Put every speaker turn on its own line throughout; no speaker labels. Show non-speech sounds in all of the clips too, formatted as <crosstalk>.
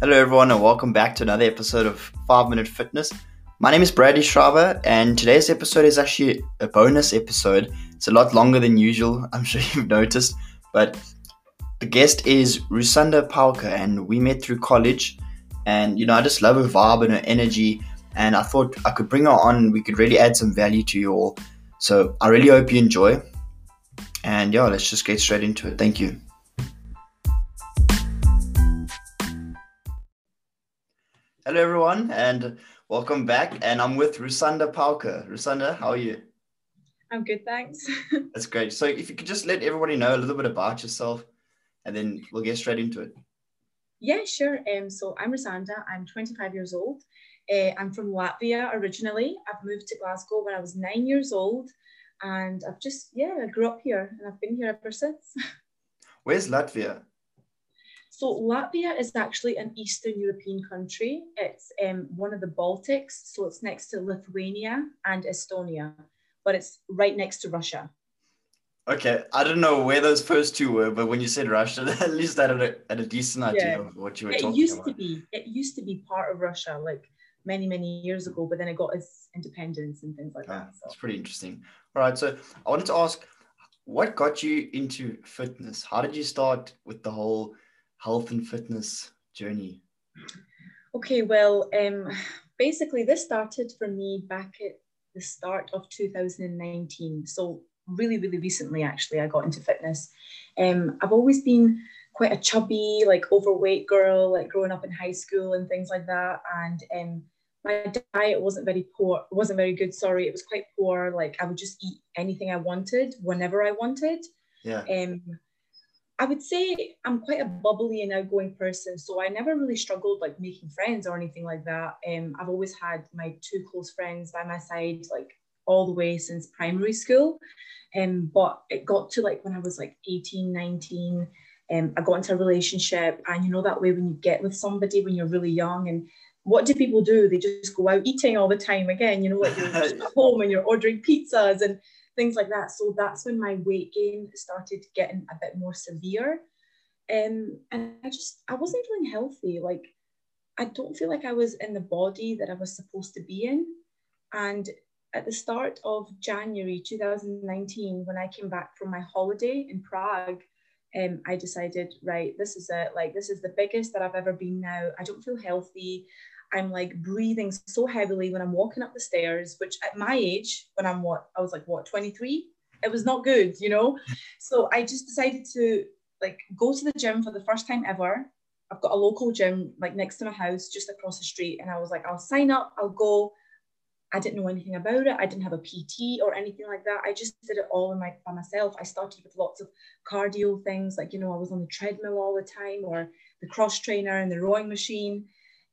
Hello, everyone, and welcome back to another episode of 5 Minute Fitness. My name is Bradley Schreiber, and today's episode is actually a bonus episode. It's a lot longer than usual, <laughs> I'm sure you've noticed, but the guest is Rusanda Pauca, and we met through college. And you know, I just love her vibe and her energy, and I thought I could bring her on. We could really add some value to you all. So I really hope you enjoy. And yeah, let's just get straight into it. Thank you. Hello, everyone, and welcome back. And I'm with Rusanda Pauca. Rusanda, how are you?
I'm good, thanks. <laughs>
That's great. So, if you could just let everybody know a little bit about yourself, and then we'll get straight into it.
Yeah, sure. Um, so I'm Rusanda. I'm 25 years old. Uh, I'm from Latvia originally. I've moved to Glasgow when I was nine years old, and I've just yeah, I grew up here, and I've been here ever since. <laughs>
Where's Latvia?
So Latvia is actually an Eastern European country. It's um, one of the Baltics, so it's next to Lithuania and Estonia, but it's right next to Russia.
Okay, I don't know where those first two were, but when you said Russia, <laughs> at least I had a, had a decent idea yeah. of what you were
it
talking
used
about.
to be. It used to be part of Russia, like many many years ago, but then it got its independence and things like
Ah,
that. So.
That's pretty interesting. All right, so I wanted to ask, what got you into fitness? How did you start with the whole health and fitness journey?
Okay, well, um, basically, this started for me back at the start of 2019. So, really, really recently, actually, I got into fitness. Um, I've always been quite a chubby, like overweight girl, like growing up in high school and things like that. And um, my diet wasn't very poor, wasn't very good. Sorry, it was quite poor. Like I would just eat anything I wanted whenever I wanted.
Yeah.
Um, I would say I'm quite a bubbly and outgoing person, so I never really struggled like making friends or anything like that. Um, I've always had my two close friends by my side, like all the way since primary school. Um, but it got to like when I was like 18, 19, um, I got into a relationship, and you know that way when you get with somebody when you're really young and what do people do? They just go out eating all the time again, you know, like you're just <laughs> at home and you're ordering pizzas and things like that. So that's when my weight gain started getting a bit more severe. Um, and I just, I wasn't feeling healthy. Like, I don't feel like I was in the body that I was supposed to be in. And at the start of January 2019, when I came back from my holiday in Prague, um, I decided, right, this is it. Like, this is the biggest that I've ever been now. I don't feel healthy. I'm like breathing so heavily when I'm walking up the stairs, which at my age, when I'm what, I was like, what, 23? It was not good, you know? So I just decided to like go to the gym for the first time ever. I've got a local gym like next to my house, just across the street. And I was like, I'll sign up, I'll go. I didn't know anything about it. I didn't have a PT or anything like that. I just did it all my, by myself. I started with lots of cardio things, like, you know, I was on the treadmill all the time or the cross trainer and the rowing machine.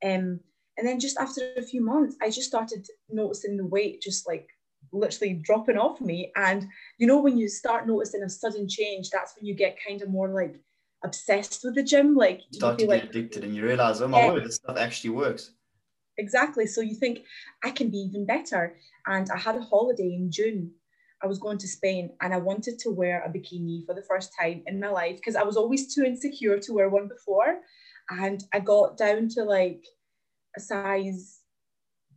Um, and then just after a few months, I just started noticing the weight just like literally dropping off me. And you know, when you start noticing a sudden change, that's when you get kind of more like obsessed with the gym. Like you
Start to get
like
addicted, and you realize, oh my
Yeah.
word, this stuff actually works.
exactly. So you think I can be even better. And I had a holiday in June. I was going to Spain and I wanted to wear a bikini for the first time in my life because I was always too insecure to wear one before. And I got down to like a size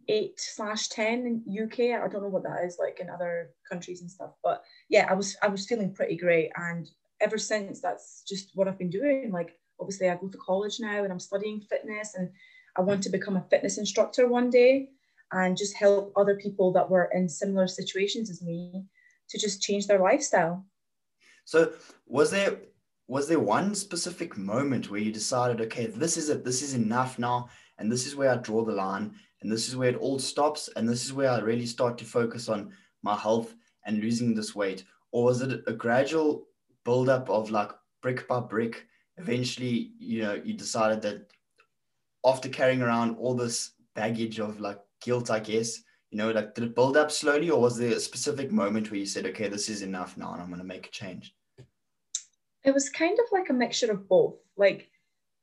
eight slash 10 in UK. I don't know what that is like in other countries and stuff. But yeah, I was I was feeling pretty great. And ever since that's just what I've been doing. Like obviously I go to college now and I'm studying fitness and I want to become a fitness instructor one day and just help other people that were in similar situations as me to just change their lifestyle.
So, was there was there one specific moment where you decided, okay, this is it, this is enough now, and this is where I draw the line, and this is where it all stops, and this is where I really start to focus on my health and losing this weight, or was it a gradual buildup of like brick by brick? Eventually, you know, you decided that after carrying around all this baggage of like guilt, I guess, you know, like did it build up slowly, or was there a specific moment where you said, okay, this is enough now, and I'm going to make a change?
It was kind of like a mixture of both. Like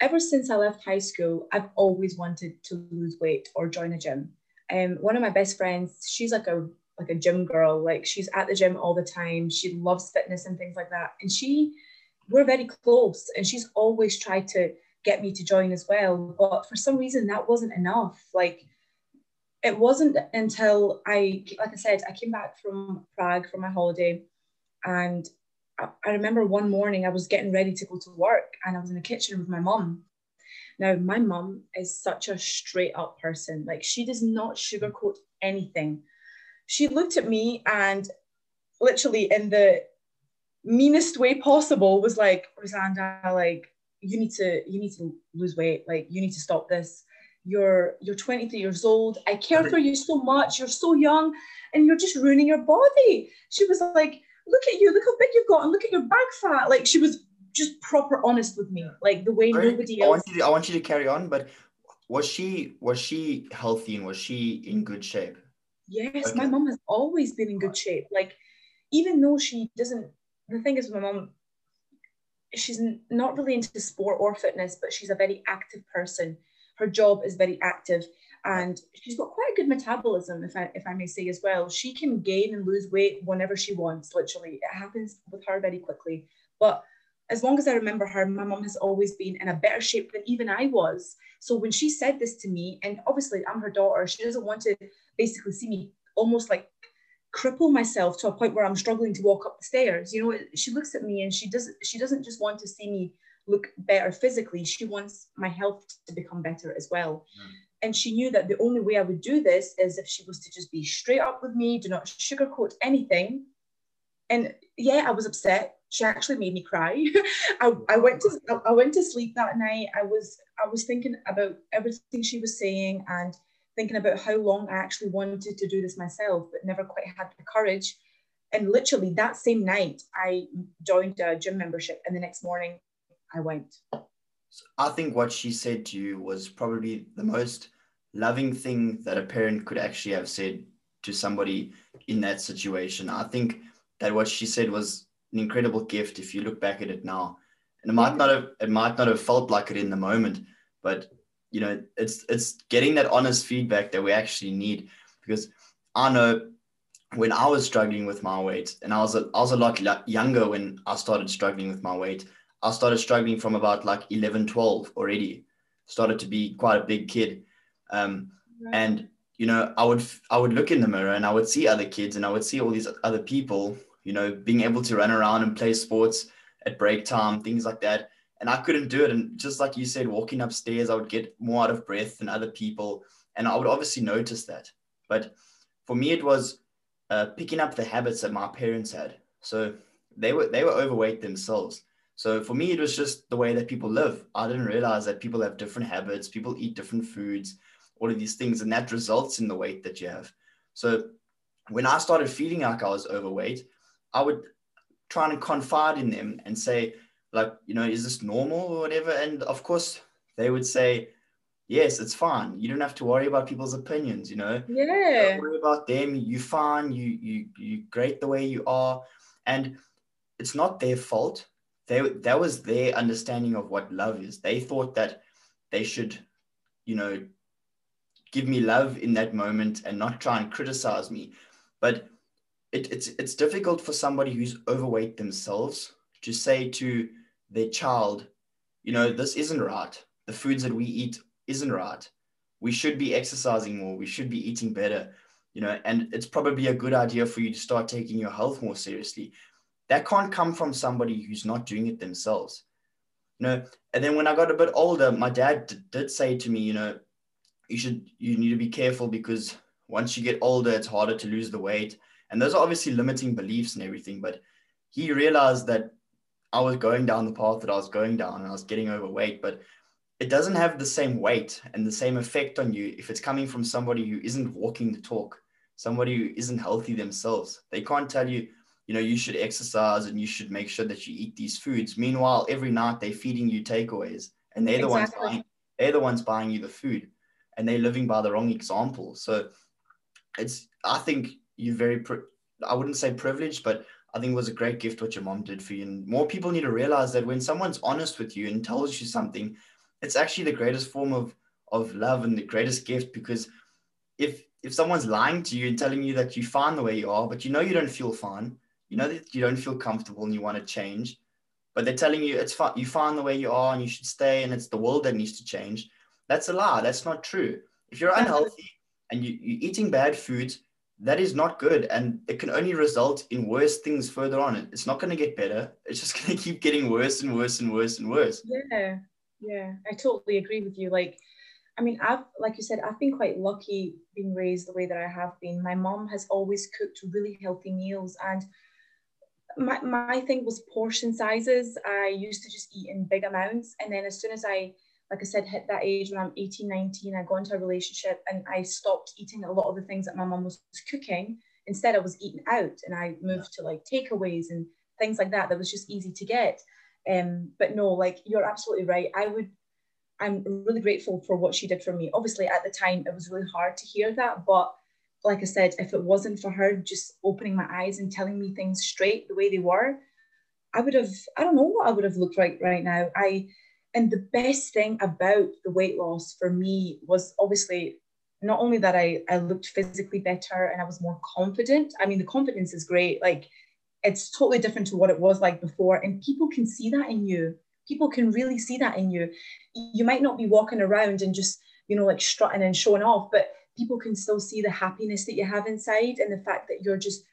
ever since I left high school, I've always wanted to lose weight or join a gym. Um, one of my best friends, she's like a like a gym girl. Like she's at the gym all the time. She loves fitness and things like that. And she, we're very close. And she's always tried to get me to join as well. But for some reason, that wasn't enough. Like, it wasn't until I, like I said, I came back from Prague for my holiday, and I, remember one morning I was getting ready to go to work, and I was in the kitchen with my mum. Now, my mum is such a straight up person. Like, she does not sugarcoat anything. She looked at me and literally in the meanest way possible was like, Rusanda, like, you need to you need to lose weight like you need to stop this you're you're 23 years old i care for you so much you're so young and you're just ruining your body she was like look at you look how big you've got and look at your back fat. Like she was just proper honest with me. Like the way Sorry, nobody else
I want, you to, I want you to carry on but was she was she healthy and was she in good shape?
Yes okay. my mom has always been in good shape. Like even though she doesn't the thing is my mom she's not really into sport or fitness, but she's a very active person. Her job is very active and she's got quite a good metabolism, if I, if I may say as well. She can gain and lose weight whenever she wants, literally. It happens with her very quickly. But as long as I remember her, my mom has always been in a better shape than even I was. So when she said this to me, and obviously I'm her daughter, she doesn't want to basically see me almost like cripple myself to a point where I'm struggling to walk up the stairs. You know, she looks at me and she doesn't she doesn't just want to see me look better physically. She wants my health to become better as well. Mm. And she knew that the only way I would do this is if she was to just be straight up with me, do not sugarcoat anything. And yeah, I was upset. She actually made me cry. <laughs> I, I went to I went to sleep that night. I was I was thinking about everything she was saying and thinking about how long I actually wanted to do this myself, but never quite had the courage. And literally that same night, I joined a gym membership, and the next morning, I went.
I think what she said to you was probably the most loving thing that a parent could actually have said to somebody in that situation. I think that what she said was an incredible gift if you look back at it now. And it might mm. not have it might not have felt like it in the moment, but you know it's it's getting that honest feedback that we actually need because i know when i was struggling with my weight and i was a, I was a lot younger when i started struggling with my weight i started struggling from about like 11 12 already started to be quite a big kid um, right. and you know i would i would look in the mirror and i would see other kids and i would see all these other people you know being able to run around and play sports at break time things like that and I couldn't do it. And just like you said, walking upstairs, I would get more out of breath than other people. And I would obviously notice that. But for me, it was uh, picking up the habits that my parents had. So they were they were overweight themselves. So for me, it was just the way that people live. I didn't realize that people have different habits, people eat different foods, all of these things, and that results in the weight that you have. So when I started feeling like I was overweight, I would try and confide in them and say, like, you know, is this normal or whatever? And of course, they would say, yes, it's fine. You don't have to worry about people's opinions, you know?
Yeah.
Don't worry about them. You're fine. You, you, you great the way you are. And it's not their fault. They, that was their understanding of what love is. They thought that they should, you know, give me love in that moment and not try and criticize me. But it, it's, it's difficult for somebody who's overweight themselves to say to their child, you know, this isn't right. The foods that we eat isn't right. We should be exercising more. We should be eating better, you know, and it's probably a good idea for you to start taking your health more seriously. That can't come from somebody who's not doing it themselves. You know, and then when I got a bit older, my dad d- did say to me, you know, you should you need to be careful because once you get older, it's harder to lose the weight. And those are obviously limiting beliefs and everything, but he realized that I was going down the path that I was going down and I was getting overweight, but it doesn't have the same weight and the same effect on you if it's coming from somebody who isn't walking the talk, somebody who isn't healthy themselves. They can't tell you, you know, you should exercise and you should make sure that you eat these foods. Meanwhile, every night they're feeding you takeaways and they're the exactly. ones buying, they're the ones buying you the food and they're living by the wrong example. So it's, I think you're very, I wouldn't say privileged, but I think it was a great gift what your mom did for you. And more people need to realize that when someone's honest with you and tells you something, it's actually the greatest form of of love and the greatest gift because if if someone's lying to you and telling you that you're fine the way you are, but you know you don't feel fine, you know that you don't feel comfortable and you want to change, but they're telling you it's fine, you fine the way you are and you should stay and it's the world that needs to change. That's a lie. That's not true. If you're unhealthy and you, you're eating bad food, that is not good. And it can only result in worse things further on. It's not going to get better. It's just <laughs> going to keep getting worse and worse and worse and worse.
Yeah. Yeah. I totally agree with you. Like, I mean, I've, like you said, I've been quite lucky being raised the way that I have been. My mom has always cooked really healthy meals. And my, my thing was portion sizes. I used to just eat in big amounts. And then as soon as I, like I said, hit that age when I'm 18, 19, I got into a relationship and I stopped eating a lot of the things that my mom was cooking. Instead, I was eating out and I moved to like takeaways and things like that that was just easy to get. Um, but no, like you're absolutely right. I would, I'm really grateful for what she did for me. Obviously, at the time, it was really hard to hear that. But like I said, if it wasn't for her just opening my eyes and telling me things straight the way they were, I would have, I don't know what I would have looked like right now. I, and the best thing about the weight loss for me was obviously not only that I, I looked physically better and I was more confident. I mean, the confidence is great. Like, it's totally different to what it was like before. And people can see that in you. People can really see that in you. You might not be walking around and just, you know, like strutting and showing off, but people can still see the happiness that you have inside and the fact that you're just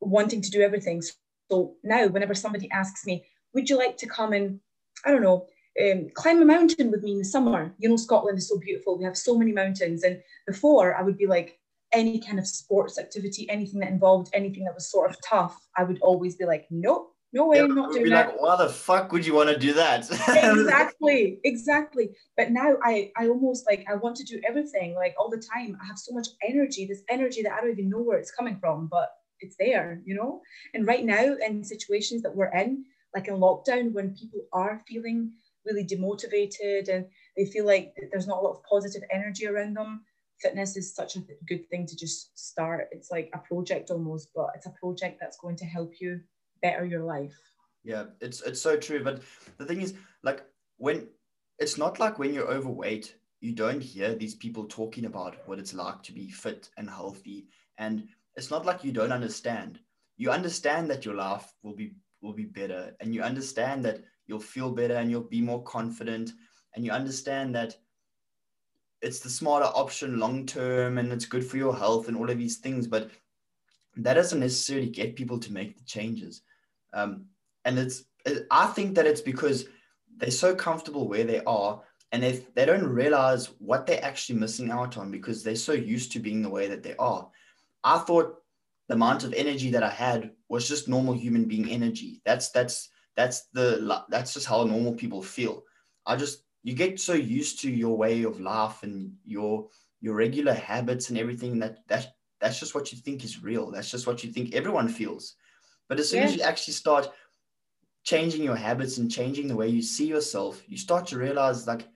wanting to do everything. So now, whenever somebody asks me, would you like to come and, I don't know, um, climb a mountain with me in the summer. You know, Scotland is so beautiful. We have so many mountains. And before, I would be like, any kind of sports activity, anything that involved anything that was sort of tough, I would always be like, nope, no way, yeah, I'm not doing that. Like,
why the fuck would you want to do that?
exactly, <laughs> exactly. But now I, I almost like I want to do everything like all the time. I have so much energy, this energy that I don't even know where it's coming from, but it's there, you know. And right now, in situations that we're in, like in lockdown, when people are feeling really demotivated and they feel like there's not a lot of positive energy around them. Fitness is such a good thing to just start. It's like a project almost but it's a project that's going to help you better your life.
Yeah it's it's so true but the thing is like when it's not like when you're overweight you don't hear these people talking about what it's like to be fit and healthy and it's not like you don't understand. You understand that your life will be will be better and you understand that you'll feel better and you'll be more confident and you understand that it's the smarter option long term and it's good for your health and all of these things but that doesn't necessarily get people to make the changes. Um, and it's i think that it's because they're so comfortable where they are and they, they don't realize what they're actually missing out on because they're so used to being the way that they are. I thought the amount of energy that i had was just normal human being energy. That's that's that's the that's just how normal people feel. I just you get so used to your way of life and your your regular habits and everything that that that's just what you think is real. That's just what you think everyone feels. But as soon as you actually start changing your habits and changing the way you see yourself you start to realize like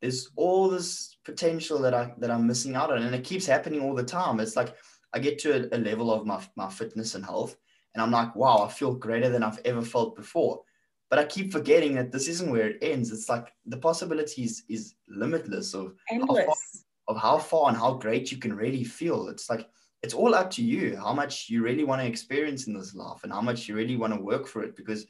there's all this potential that i that i'm missing out on. And it keeps happening all the time. It's like i get to a, a level of my, my fitness and health and i'm like wow i feel greater than i've ever felt before but I keep forgetting that this isn't where it ends. It's like the possibilities is limitless of
endless
how far, of how far and how great you can really feel. It's like it's all up to you how much you really want to experience in this life and how much you really want to work for it. Because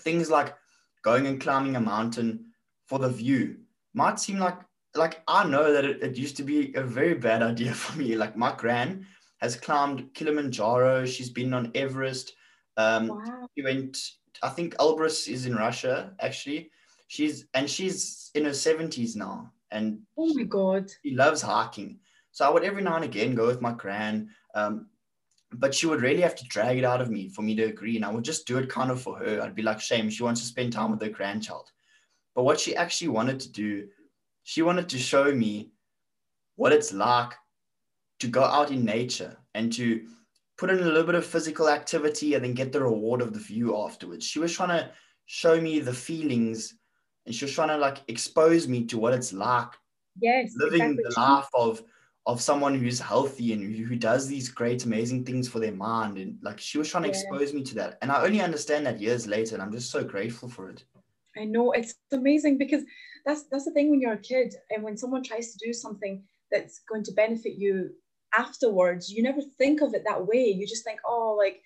things like going and climbing a mountain for the view might seem like like I know that it, it used to be a very bad <laughs> idea for me. Like my gran has climbed Kilimanjaro. She's been on Everest. Um, wow. She went I think Elbrus is in Russia actually. She's and she's in her 70s now. And
oh my god.
She loves hiking. So I would every now and again go with my gran. Um, but she would really have to drag it out of me for me to agree. And I would just do it kind of for her. I'd be like, shame, she wants to spend time with her grandchild. But what she actually wanted to do, she wanted to show me what it's like to go out in nature and to put in a little bit of physical activity and then get the reward of the view afterwards. She was trying to show me the feelings and she was trying to like expose me to what it's like
yes
living exactly. the life of of someone who's healthy and who, does these great amazing things for their mind. And like she was trying to yeah. expose me to that. And i only understand that years later and i'm just so grateful for it.
I know. It's amazing because that's that's the thing when you're a kid and when someone tries to do something that's going to benefit you afterwards you never think of it that way you just think oh like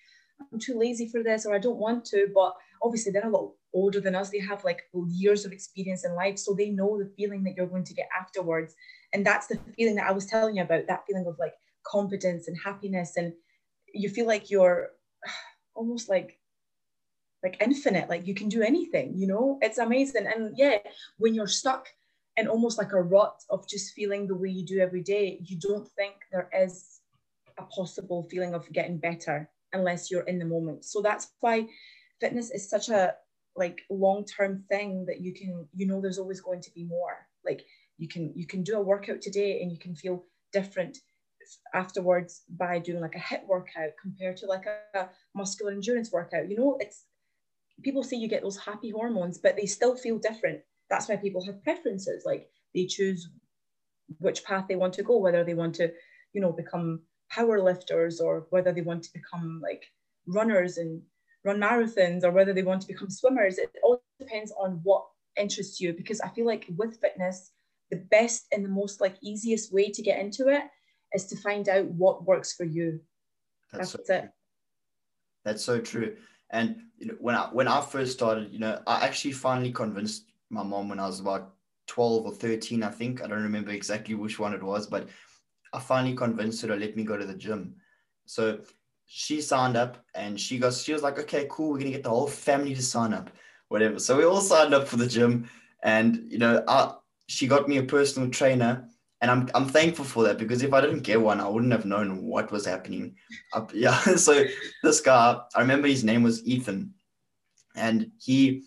I'm too lazy for this or I don't want to. But obviously they're a lot older than us. They have like years of experience in life. So they know the feeling that you're going to get afterwards. And that's the feeling that I was telling you about, that feeling of like confidence and happiness. And you feel like you're <sighs> almost like like infinite, like you can do anything, you know? It's amazing. And yeah, when you're stuck in almost like a rut of just feeling the way you do every day, you don't think there is a possible feeling of getting better unless you're in the moment. So that's why fitness is such a like long-term thing that you can you know there's always going to be more. Like you can you can do a workout today and you can feel different afterwards by doing like a HIIT workout compared to like a, a muscular endurance workout. You know, it's people say you get those happy hormones, but they still feel different. That's why people have preferences. Like they choose which path they want to go, whether they want to, you know, become power lifters or whether they want to become like runners and run marathons or whether they want to become swimmers. It all depends on what interests you because I feel like with fitness, the best and the most like easiest way to get into it is to find out what works for you. That's, That's so it. True.
That's so true. And you know, when I when I first started, you know, I actually finally convinced my mom when I was about 12 or 13, I think. I don't remember exactly which one it was, but I finally convinced her to let me go to the gym. So she signed up and she goes, she was like, okay, cool, we're gonna get the whole family to sign up, whatever. So we all signed up for the gym. And you know, I, she got me a personal trainer. And I'm, I'm thankful for that because if I didn't get one, I wouldn't have known what was happening. Up, <laughs> yeah. So this guy, I remember his name was Ethan, and he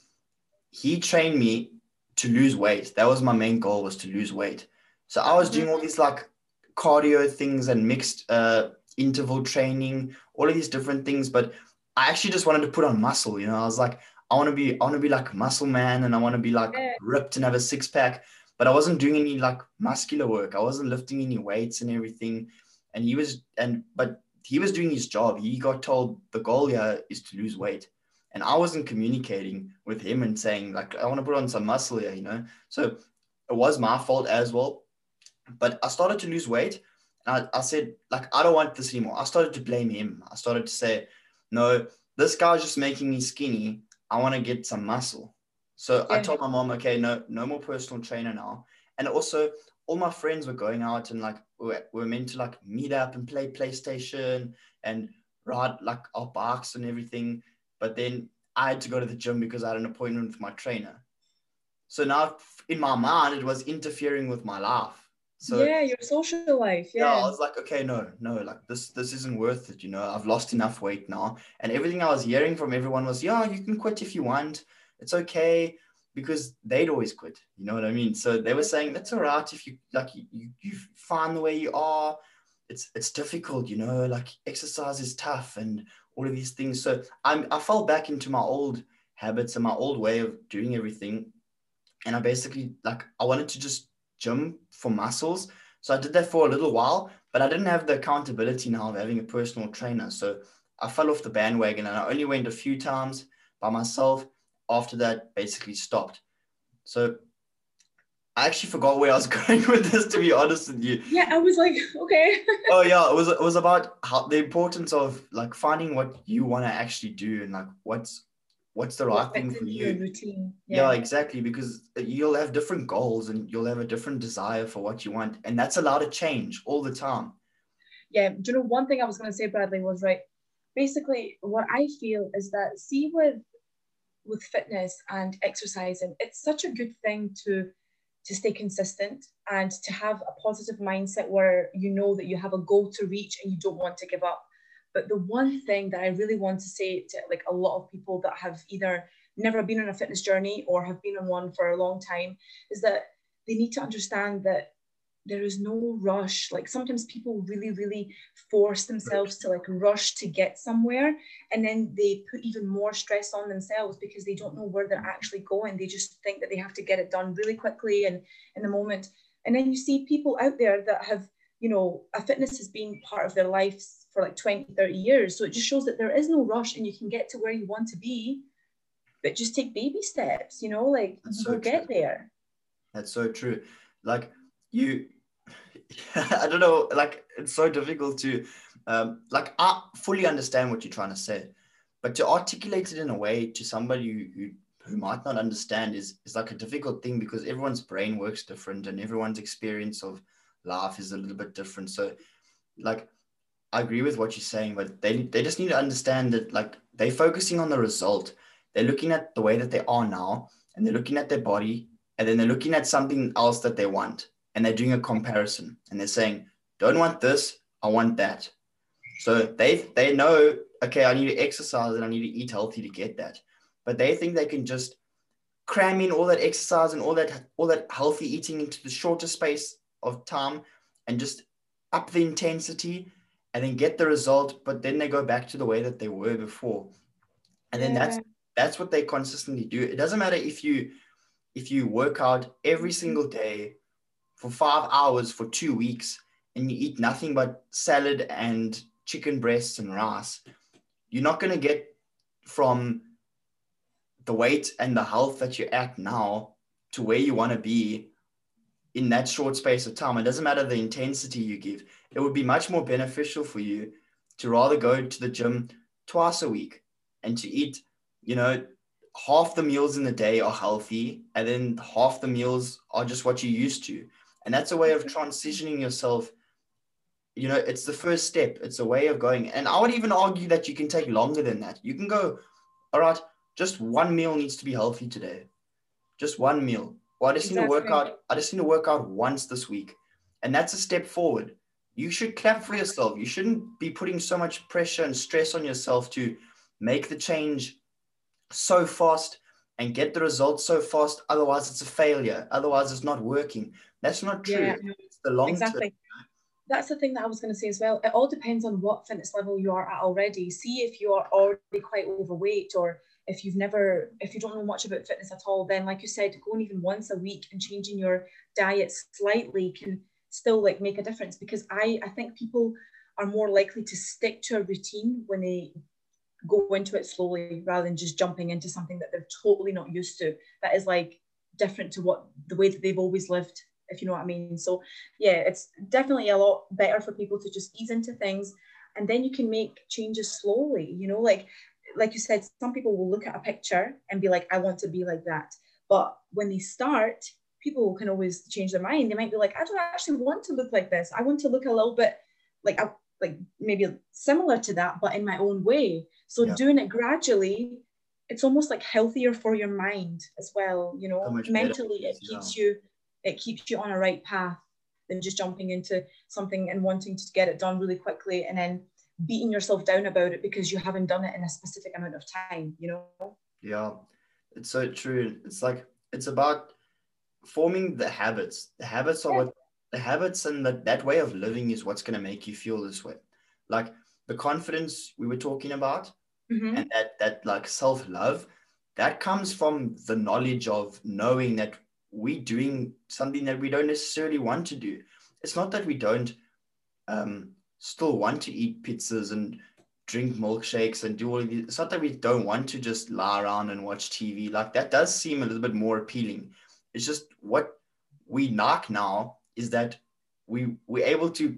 he trained me to lose weight. That was my main goal was to lose weight. So I was doing all these like cardio things and mixed uh, interval training, all of these different things. But I actually just wanted to put on muscle. You know, I was like, I want to be, I want to be like muscle man, and I want to be like ripped and have a six pack. But I wasn't doing any like muscular work. I wasn't lifting any weights and everything. And he was, and but he was doing his job. He got told the goal here is to lose weight. And I wasn't communicating with him and saying, like, I want to put on some muscle here, you know? So it was my fault as well. But I started to lose weight. And I, I said, like, I don't want this anymore. I started to blame him. I started to say, no, this guy's just making me skinny. I want to get some muscle. So yeah. I told my mom, okay, no, no more personal trainer now. And also, all my friends were going out and like we were meant to like meet up and play PlayStation and ride like our bikes and everything. But then I had to go to the gym because I had an appointment with my trainer. So now in my mind, it was interfering with my life. So
yeah, your social life. Yeah.
yeah, I was like, okay, no, no, like this, this isn't worth it. You know, I've lost enough weight now, and everything I was hearing from everyone was, yeah, you can quit if you want. It's okay because they'd always quit. You know what I mean? So they were saying that's all right if you like you, you, you find the way you are. It's it's difficult, you know, like exercise is tough and all of these things. So I'm I fell back into my old habits and my old way of doing everything. And I basically like I wanted to just gym for muscles. So I did that for a little while, but I didn't have the accountability now of having a personal trainer. So I fell off the bandwagon and I only went a few times by myself. After that, basically stopped. So I actually forgot where I was <laughs> going with this, to be honest with you.
Yeah, I was like, okay. <laughs>
oh yeah, it was it was about how the importance of like finding what you want to actually do and like what's what's the right thing for you
routine
yeah. yeah. exactly because you'll have different goals and you'll have a different desire for what you want and that's allowed to change all the time
yeah do you know one thing i was going to say bradley was right basically what i feel is that see with with fitness and exercising it's such a good thing to to stay consistent and to have a positive mindset where you know that you have a goal to reach and you don't want to give up. But the one thing that I really want to say to like a lot of people that have either never been on a fitness journey or have been on one for a long time is that they need to understand that there is no rush like sometimes people really really force themselves to like rush to get somewhere and then they put even more stress on themselves because they don't know where they're actually going they just think that they have to get it done really quickly and in the moment and then you see people out there that have you know a fitness has been part of their lives for like 20, 30 years. So it just shows that there is no rush and you can get to where you want to be, but just take baby steps, you know, like That's you'll so get there.
That's so true. Like you, <laughs> I don't know, like it's so difficult to, um, like I fully understand what you're trying to say, but to articulate it in a way to somebody who, who might not understand is is like a difficult thing because everyone's brain works different and everyone's experience of life is a little bit different. So like i agree with what you're saying but they they just need to understand that like they're focusing on the result. They're looking at the way that they are now and they're looking at their body and then they're looking at something else that they want and they're doing a comparison and they're saying don't want this i want that. So they they know okay i need to exercise and i need to eat healthy to get that. But they think they can just cram in all that exercise and all that all that healthy eating into the shorter space of time and just up the intensity and then get the result but then they go back to the way that they were before. And then yeah. that's that's what they consistently do. It doesn't matter if you if you work out every single day for five hours for two weeks and you eat nothing but salad and chicken breasts and rice you're not going to get from the weight and the health that you're at now to where you want to be in that short space of time. It doesn't matter the intensity you give. It would be much more beneficial for you to rather go to the gym twice a week and to eat, you know, half the meals in the day are healthy and then half the meals are just what you're used to. And that's a way of transitioning yourself. You know, it's the first step. It's a way of going. And I would even argue that you can take longer than that. You can go, all right, just one meal needs to be healthy today. Just one meal. Well, I just exactly. need to work out. I just need to work out once this week. And that's a step forward. You should clap for yourself. You shouldn't be putting so much pressure and stress on yourself to make the change so fast and get the results so fast. Otherwise, it's a failure. Otherwise, it's not working. That's not true. Yeah, it's the long exactly. term
that's the thing that I was going to say as well. It all depends on what fitness level you are at already. See if you are already quite overweight or if you've never if you don't know much about fitness at all then like you said going even once a week and changing your diet slightly can still like make a difference because i i think people are more likely to stick to a routine when they go into it slowly rather than just jumping into something that they're totally not used to that is like different to what the way that they've always lived if you know what i mean so yeah it's definitely a lot better for people to just ease into things and then you can make changes slowly you know like like you said, some people will look at a picture and be like, I want to be like that. But when they start, people can always change their mind. They might be like, I don't actually want to look like this. I want to look a little bit like uh, like maybe similar to that, but in my own way. So yeah. doing it gradually, it's almost like healthier for your mind as well. You know, mentally it keeps you it keeps you on a right path than just jumping into something and wanting to get it done really quickly and then beating yourself down about it because you haven't done it in a specific amount of time, you know?
Yeah, it's so true. It's like, it's about forming the habits. The habits are yeah. what the habits and the, that way of living is what's going to make you feel this way. Like the confidence we were talking about mm-hmm. and that, that like self love, that comes from the knowledge of knowing that we're doing something that we don't necessarily want to do. It's not that we don't um, still want to eat pizzas and drink milkshakes and do all of these. It's not that we don't want to just lie around and watch TV. Like that does seem a little bit more appealing. It's just what we knock now is that we we're able to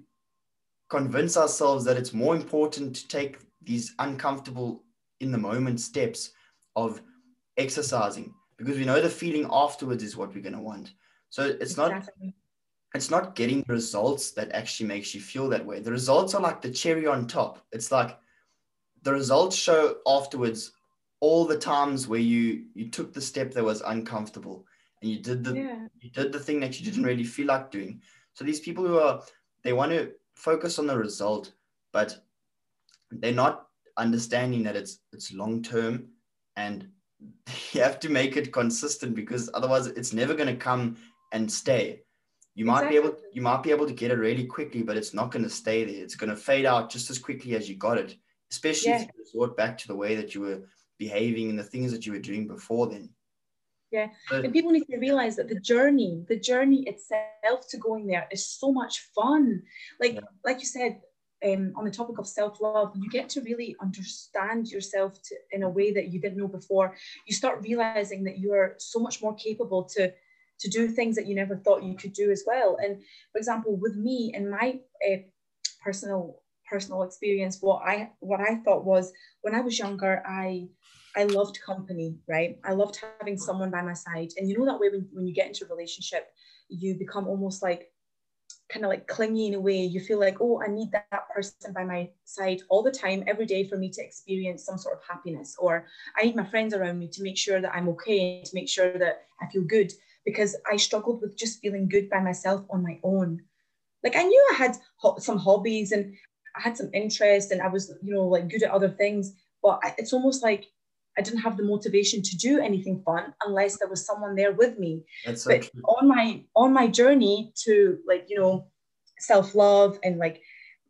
convince ourselves that it's more important to take these uncomfortable in the moment steps of exercising because we know the feeling afterwards is what we're going to want. So it's exactly. not it's not getting results that actually makes you feel that way. The results are like the cherry on top. It's like the results show afterwards all the times where you you took the step that was uncomfortable and you did the yeah. you did the thing that you didn't really feel like doing. So these people who are they want to focus on the result, but they're not understanding that it's it's long term and <laughs> you have to make it consistent because otherwise it's never going to come and stay you might exactly. be able you might be able to get it really quickly but it's not going to stay there it's going to fade out just as quickly as you got it especially yeah. if you resort back to the way that you were behaving and the things that you were doing before then
yeah but, and people need to realize that the journey the journey itself to going there is so much fun like yeah. like you said um, on the topic of self-love you get to really understand yourself to, in a way that you didn't know before you start realizing that you are so much more capable to to do things that you never thought you could do as well. And for example, with me and my uh, personal personal experience, what I what I thought was when I was younger, I I loved company, right? I loved having someone by my side. And you know that way when, when you get into a relationship, you become almost like kind of like clingy in a way. You feel like, oh, I need that, that person by my side all the time, every day for me to experience some sort of happiness. Or I need my friends around me to make sure that I'm okay, to make sure that I feel good. Because I struggled with just feeling good by myself on my own. Like I knew I had ho- some hobbies and I had some interest and I was, you know, like good at other things. But it's almost like I didn't have the motivation to do anything fun unless there was someone there with me. That's so but true. on my on my journey to like you know self love and like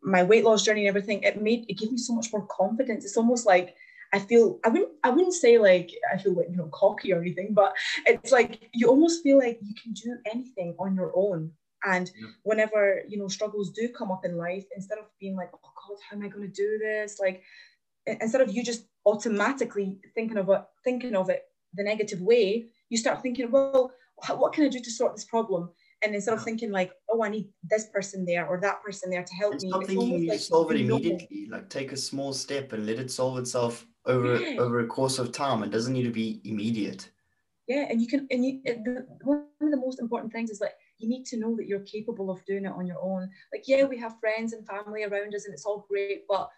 my weight loss journey and everything, it made it gave me so much more confidence. It's almost like I feel I wouldn't I wouldn't say like I feel like you know cocky or anything, but it's like you almost feel like you can do anything on your own. And yeah. whenever you know struggles do come up in life, instead of being like, oh God, how am I going to do this? Like instead of you just automatically thinking of it, thinking of it the negative way, you start thinking, well, what can I do to sort this problem? And instead of thinking like, oh, I need this person there or that person there to help
it's
me.
Stop thinking you like solve it immediately. Like take a small step and let it solve itself over yeah. over a course of time. It doesn't need to be immediate.
Yeah, and you can and you the, one of the most important things is like you need to know that you're capable of doing it on your own. Like, yeah, we have friends and family around us and it's all great, but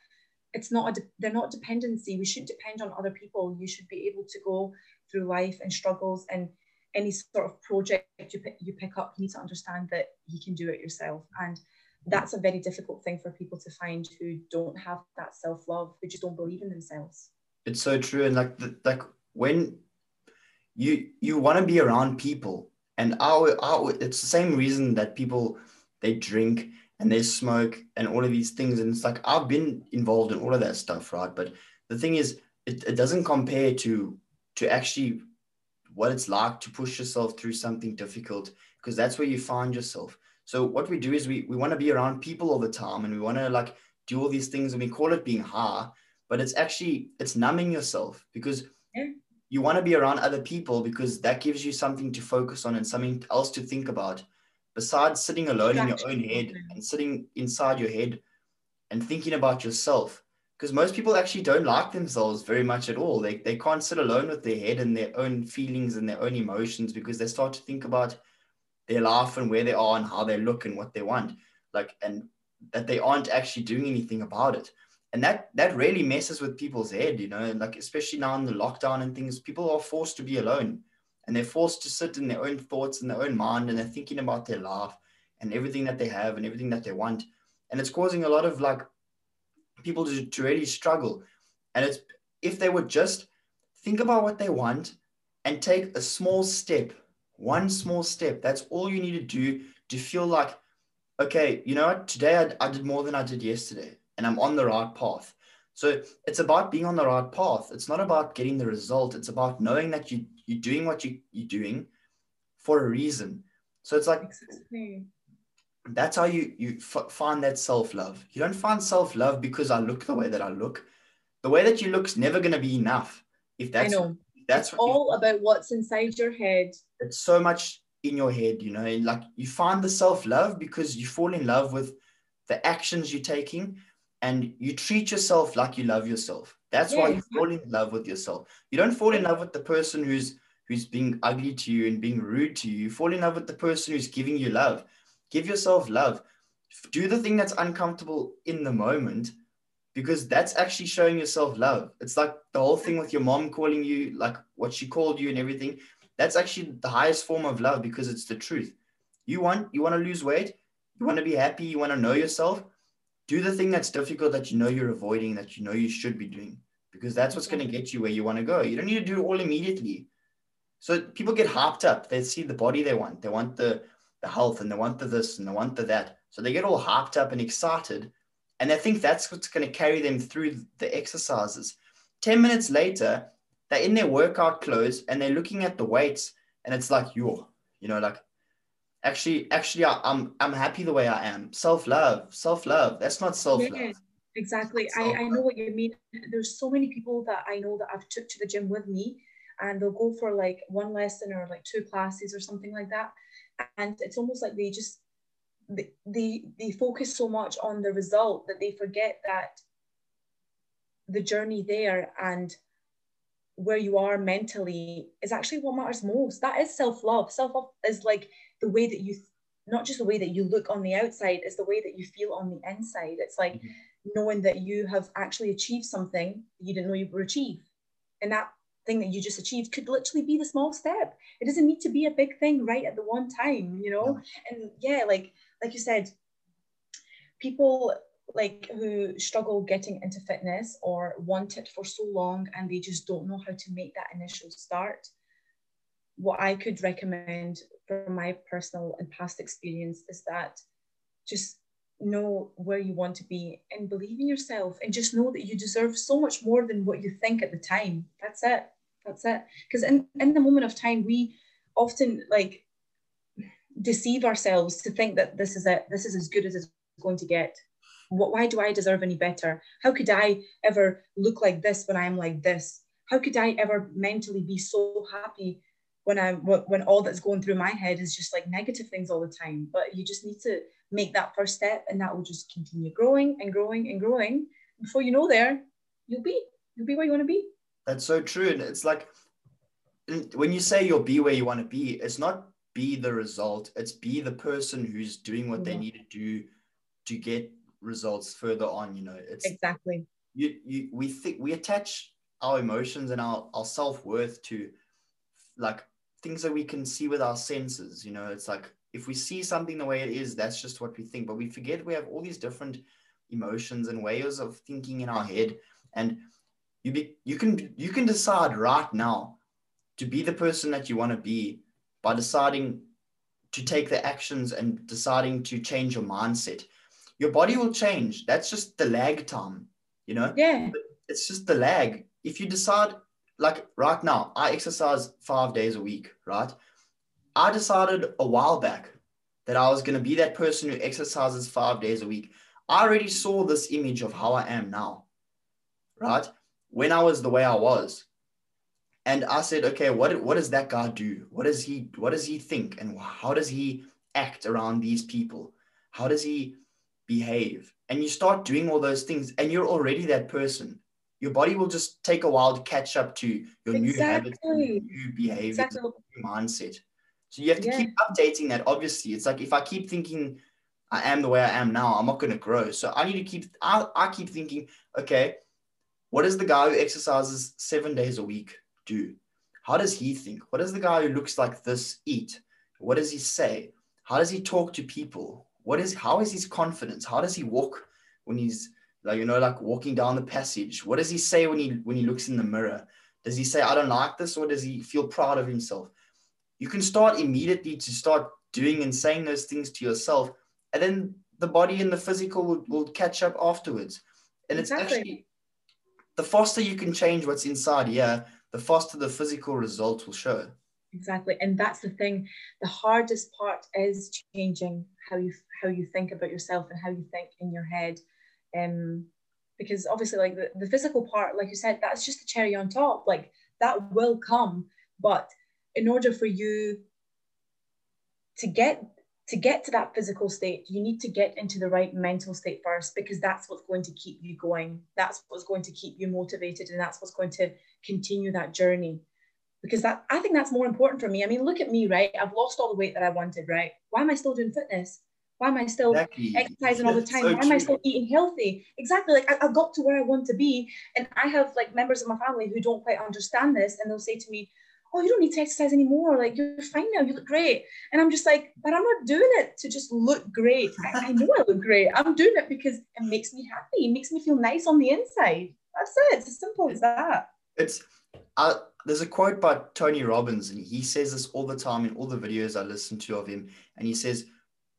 it's not a they're not dependency. We shouldn't depend on other people. You should be able to go through life and struggles and any sort of project you pick, you pick up you need to understand that you can do it yourself. And that's a very difficult thing for people to find who don't have that self-love who just don't believe in themselves.
It's so true. And like the, like when you you want to be around people and our, our it's the same reason that people they drink and there's smoke and all of these things. And it's like I've been involved in all of that stuff, right? But the thing is, it, it doesn't compare to to actually what it's like to push yourself through something difficult because that's where you find yourself. So what we do is we we want to be around people all the time and we want to like do all these things and we call it being high, but it's actually it's numbing yourself because yeah. you want to be around other people because that gives you something to focus on and something else to think about besides sitting alone in your own head and sitting inside your head and thinking about yourself because most people actually don't like themselves very much at all. They, they can't sit alone with their head and their own feelings and their own emotions because they start to think about their life and where they are and how they look and what they want like and that they aren't actually doing anything about it. And that that really messes with people's head you know like especially now in the lockdown and things people are forced to be alone and they're forced to sit in their own thoughts and their own mind and they're thinking about their life and everything that they have and everything that they want. And it's causing a lot of like people to, to really struggle. And it's if they would just think about what they want and take a small step one small step that's all you need to do to feel like okay you know what? Today I, I did more than i did yesterday and i'm on the right path so it's about being on the right path. It's not about getting the result. It's about knowing that you you're doing what you, you're doing for a reason. So it's like exactly. that's how you you f- find that self love. You don't find self love because I look the way that I look. The way that you look's never going to be enough. If that's
I know. that's all about what's inside your head.
It's so much in your head, you know. Like you find the self love because you fall in love with the actions you're taking and you treat yourself like you love yourself. That's yeah. why you fall in love with yourself. You don't fall in love with the person who's who's being ugly to you and being rude to you. You fall in love with the person who's giving you love. Give yourself love. Do the thing that's uncomfortable in the moment because that's actually showing yourself love. It's like the whole thing with your mom calling you like what she called you and everything. That's actually the highest form of love because it's the truth. You want you want to lose weight, you want to be happy, you want to know yourself do the thing that's difficult that you know you're avoiding, that you know you should be doing, because that's what's going to get you where you want to go. You don't need to do it all immediately. So people get hopped up. They see the body they want. They want the, the health and they want the this and they want the that. So they get all hopped up and excited. And they think that's what's going to carry them through the exercises. 10 minutes later, they're in their workout clothes and they're looking at the weights and it's like, yo, you know, like actually actually I, am I'm, I'm happy the way i am. Self-love self-love. That's not self-love. Yeah,
exactly. I, I know what you mean. There's so many people that i know that i've took to the gym with me and they'll go for like one lesson or like two classes or something like that. And it's almost like they just they, they they focus so much on the result that they forget that the journey there and where you are mentally is actually what matters most. That is self love. Self love is like the way that you, not just the way that you look on the outside, it's the way that you feel on the inside. It's like mm-hmm. knowing that you have actually achieved something you didn't know you were achieved. And that thing that you just achieved could literally be the small step. It doesn't need to be a big thing right at the one time, you know? And yeah, like like you said, people like who struggle getting into fitness or want it for so long and they just don't know how to make that initial start what i could recommend from my personal and past experience is that just know where you want to be and believe in yourself and just know that you deserve so much more than what you think at the time. That's it. That's it. Because in, in the moment of time we often like deceive ourselves to think that this is it this is as good as it's going to get what, why do I deserve any better? How could I ever look like this when I'm like this? How could I ever mentally be so happy when I'm when all that's going through my head is just like negative things all the time? But you just need to make that first step, and that will just continue growing and growing and growing. Before you know there, you'll be you'll be where you want to be.
That's so true, and it's like when you say you'll be where you want to be, it's not be the result; it's be the person who's doing what yeah. they need to do to get results further on you know it's
exactly.
You, you we think we attach our emotions and our, our self-worth to like things that we can see with our senses you know? It's like if we see something the way it is that's just what we think. But we forget we have all these different emotions and ways of thinking in our head. And you be you can you can decide right now to be the person that you want to be by deciding to take the actions and deciding to change your mindset your body will change. That's just the lag time, you know?
Yeah.
It's just the lag. If you decide, like right now, I exercise five days a week, right? I decided a while back that I was going to be that person who exercises five days a week. I already saw this image of how I am now, right? When I was the way I was. And I said, okay, what, what does that guy do? What does he what does he think? And how does he act around these people? How does he behave. And you start doing all those things and you're already that person. Your body will just take a while to catch up to your exactly. new habits new behavior exactly. new mindset. So you have to yeah. keep updating that obviously. It's like if i keep thinking i am the way i am now i'm not going to grow. So i need to keep I, I keep thinking okay what does the guy who exercises seven days a week do? How does he think? What does the guy who looks like this eat? What does he say? How does he talk to people what is how is his confidence? How does he walk when he's like you know like walking down the passage? What does he say when he when he looks in the mirror? Does he say I don't like this or does he feel proud of himself? You can start immediately to start doing and saying those things to yourself, and then the body and the physical will, will catch up afterwards. And exactly. it's actually the faster you can change what's inside here, the faster the physical results will show
exactly and that's the thing the hardest part is changing how you how you think about yourself and how you think in your head. Um because obviously like the, the physical part like you said that's just the cherry on top. Like that will come. But in order for you to get to get to that physical state you need to get into the right mental state first because that's what's going to keep you going. That's what's going to keep you motivated and that's what's going to continue that journey because that I think that's more important for me. I mean, look at me, right? I've lost all the weight that I wanted, right? Why am I still doing fitness? Why am I still exactly. exercising all the time? So Why am I still eating healthy? Exactly. Like I, I got to where I want to be. And I have like members of my family who don't quite understand this and they'll say to me, Oh, you don't need to exercise anymore. Like you're fine now. You look great. And I'm just like, but I'm not doing it to just look great. I, I know I look great. I'm doing it because it makes me happy. It makes me feel nice on the inside. That's it. It's as simple as that.
It's I there's a quote by Tony Robbins, and he says this all the time in all the videos I listen to of him. And he says,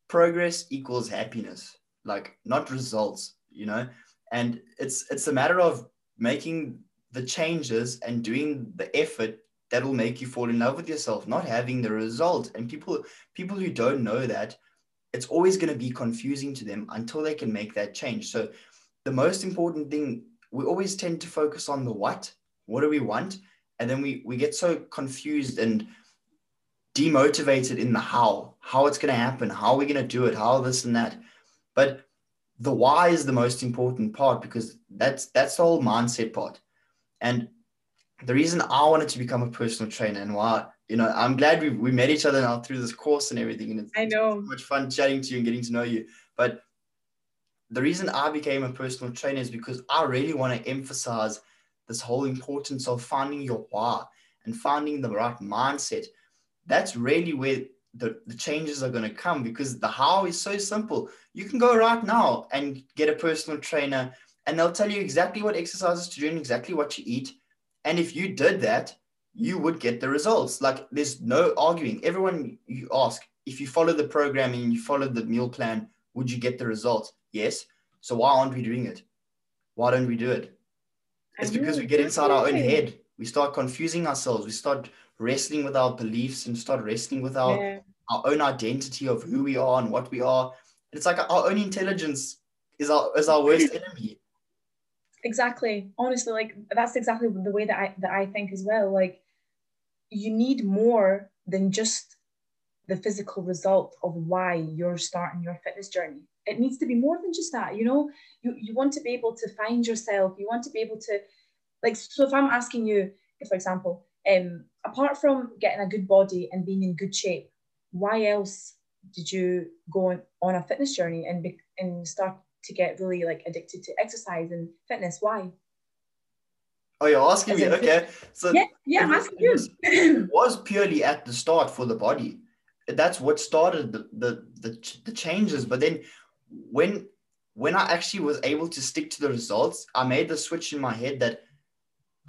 progress equals happiness, like not results, you know? And it's it's a matter of making the changes and doing the effort that'll make you fall in love with yourself, not having the result. And people people who don't know that, it's always going to be confusing to them until they can make that change. So the most important thing, we always tend to focus on the what. What do we want? And then we we get so confused and demotivated in the how, how it's going to happen, how we're going to do it, how this and that. But the why is the most important part because that's that's the whole mindset part. And the reason I wanted to become a personal trainer and why, you know, I'm glad we, we met each other now through this course and everything. And it's,
I know.
It's so much fun chatting to you and getting to know you. But the reason I became a personal trainer is because I really want to emphasize this whole importance of finding your why and finding the right mindset. That's really where the, the changes are going to come because the how is so simple. You can go right now and get a personal trainer and they'll tell you exactly what exercises to do and exactly what to eat. And if you did that, you would get the results. Like there's no arguing. Everyone you ask, if you follow the program and you follow the meal plan, would you get the results? Yes. So why aren't we doing it? Why don't we do it? It's because we get inside our own head. We start confusing ourselves. We start wrestling with our beliefs and start wrestling with our, yeah. our own identity of who we are and what we are. It's like our own intelligence is our is our worst <laughs> enemy.
Exactly. Honestly, like that's exactly the way that I that I think as well. Like you need more than just the physical result of why you're starting your fitness journey it needs to be more than just that you know you, you want to be able to find yourself you want to be able to like so if i'm asking you for example um apart from getting a good body and being in good shape why else did you go on, on a fitness journey and be, and start to get really like addicted to exercise and fitness why
Oh, you're asking me? Okay.
So yeah, yeah, I'm asking you.
was purely at the start for the body. That's what started the, the the the changes. But then when when I actually was able to stick to the results, I made the switch in my head that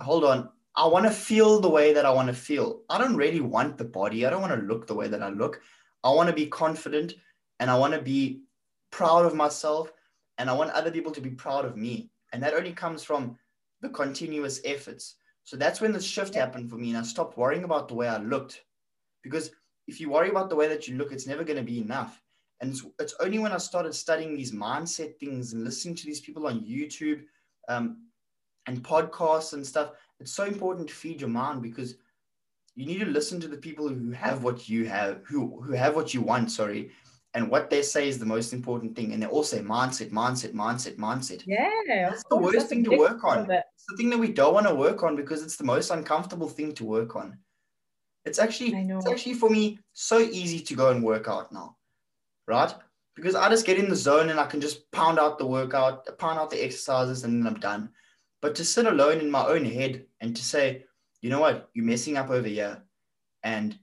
hold on, I want to feel the way that I want to feel. I don't really want the body. I don't want to look the way that I look. I want to be confident and I want to be proud of myself and I want other people to be proud of me. And that only comes from the continuous efforts. So that's when the shift happened for me and I stopped worrying about the way I looked. Because if you worry about the way that you look, it's never going to be enough. And it's, it's, only when I started studying these mindset things and listening to these people on YouTube um, and podcasts and stuff, it's so important to feed your mind because you need to listen to the people who have what you have, who, who have what you want, sorry, and what they say is the most important thing. And they all say mindset, mindset, mindset, mindset.
Yeah.
That's the worst thing to work on. It. It's the thing that we don't want to work on because it's the most uncomfortable thing to work on. It's actually, it's actually for me so easy to go and work out now right? Because I just get in the zone and I can just pound out the workout, pound out the exercises, and then I'm done. But to sit alone in my own head and to say, you know what, you're messing up over here and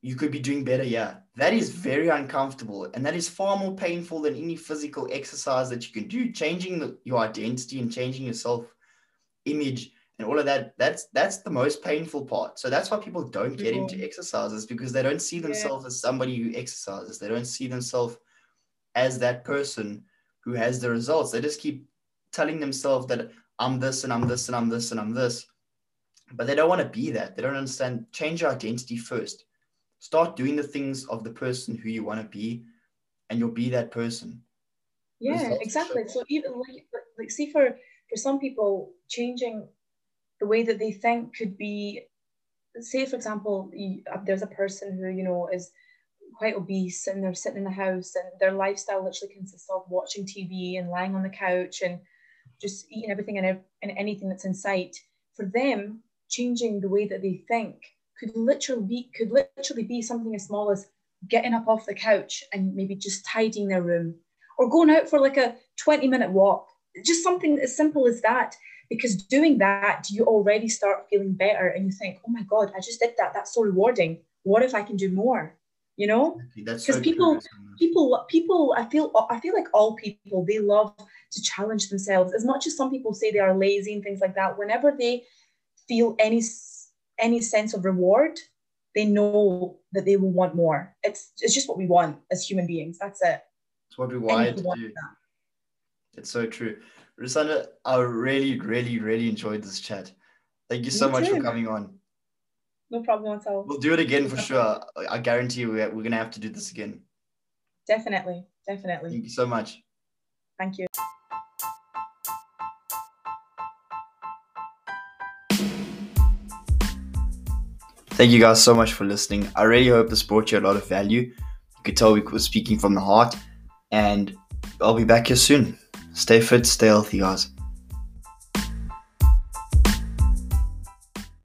you could be doing better here, that is very uncomfortable. And that is far more painful than any physical exercise that you can do. Changing the, your identity and changing your self image and all of that that's that's the most painful part. So that's why people don't get into exercises because they don't see themselves yeah. as somebody who exercises. They don't see themselves as that person who has the results. They just keep telling themselves that i'm this and i'm this and i'm this and i'm this. But they don't want to be that. They don't understand. Change your identity first. Start doing the things of the person who you want to be and you'll be that person.
Yeah results exactly. So even like like see for for some people changing the way that they think could be say for example uh, there's a person who you know is quite obese and they're sitting in the house and their lifestyle literally consists of watching tv and lying on the couch and just eating everything and, and anything that's in sight. For them changing the way that they think could literally be could literally be something as small as getting up off the couch and maybe just tidying their room or going out for like a 20 minute walk just something as simple as that because doing that you already start feeling better and you think oh my god i just did that. That's so rewarding. What if i can do more? You know? Because so people people people i feel i feel like all people they love to challenge themselves. As much as some people say they are lazy and things like that whenever they feel any any sense of reward they know that they will want more. It's it's just what we want as human beings. That's it.
It's what we wired to do. that. It's so true Rusanda, I really, really, really enjoyed this chat. Thank you so much too. for coming on.
No problem at all.
We'll do it again for sure. I guarantee you we're, we're going to have to do this again.
Definitely. Definitely.
Thank you so much.
Thank you.
thank you guys so much for listening. I really hope this brought you a lot of value. You could tell we were speaking from the heart, and I'll be back here soon. Stay fit, stay healthy, guys.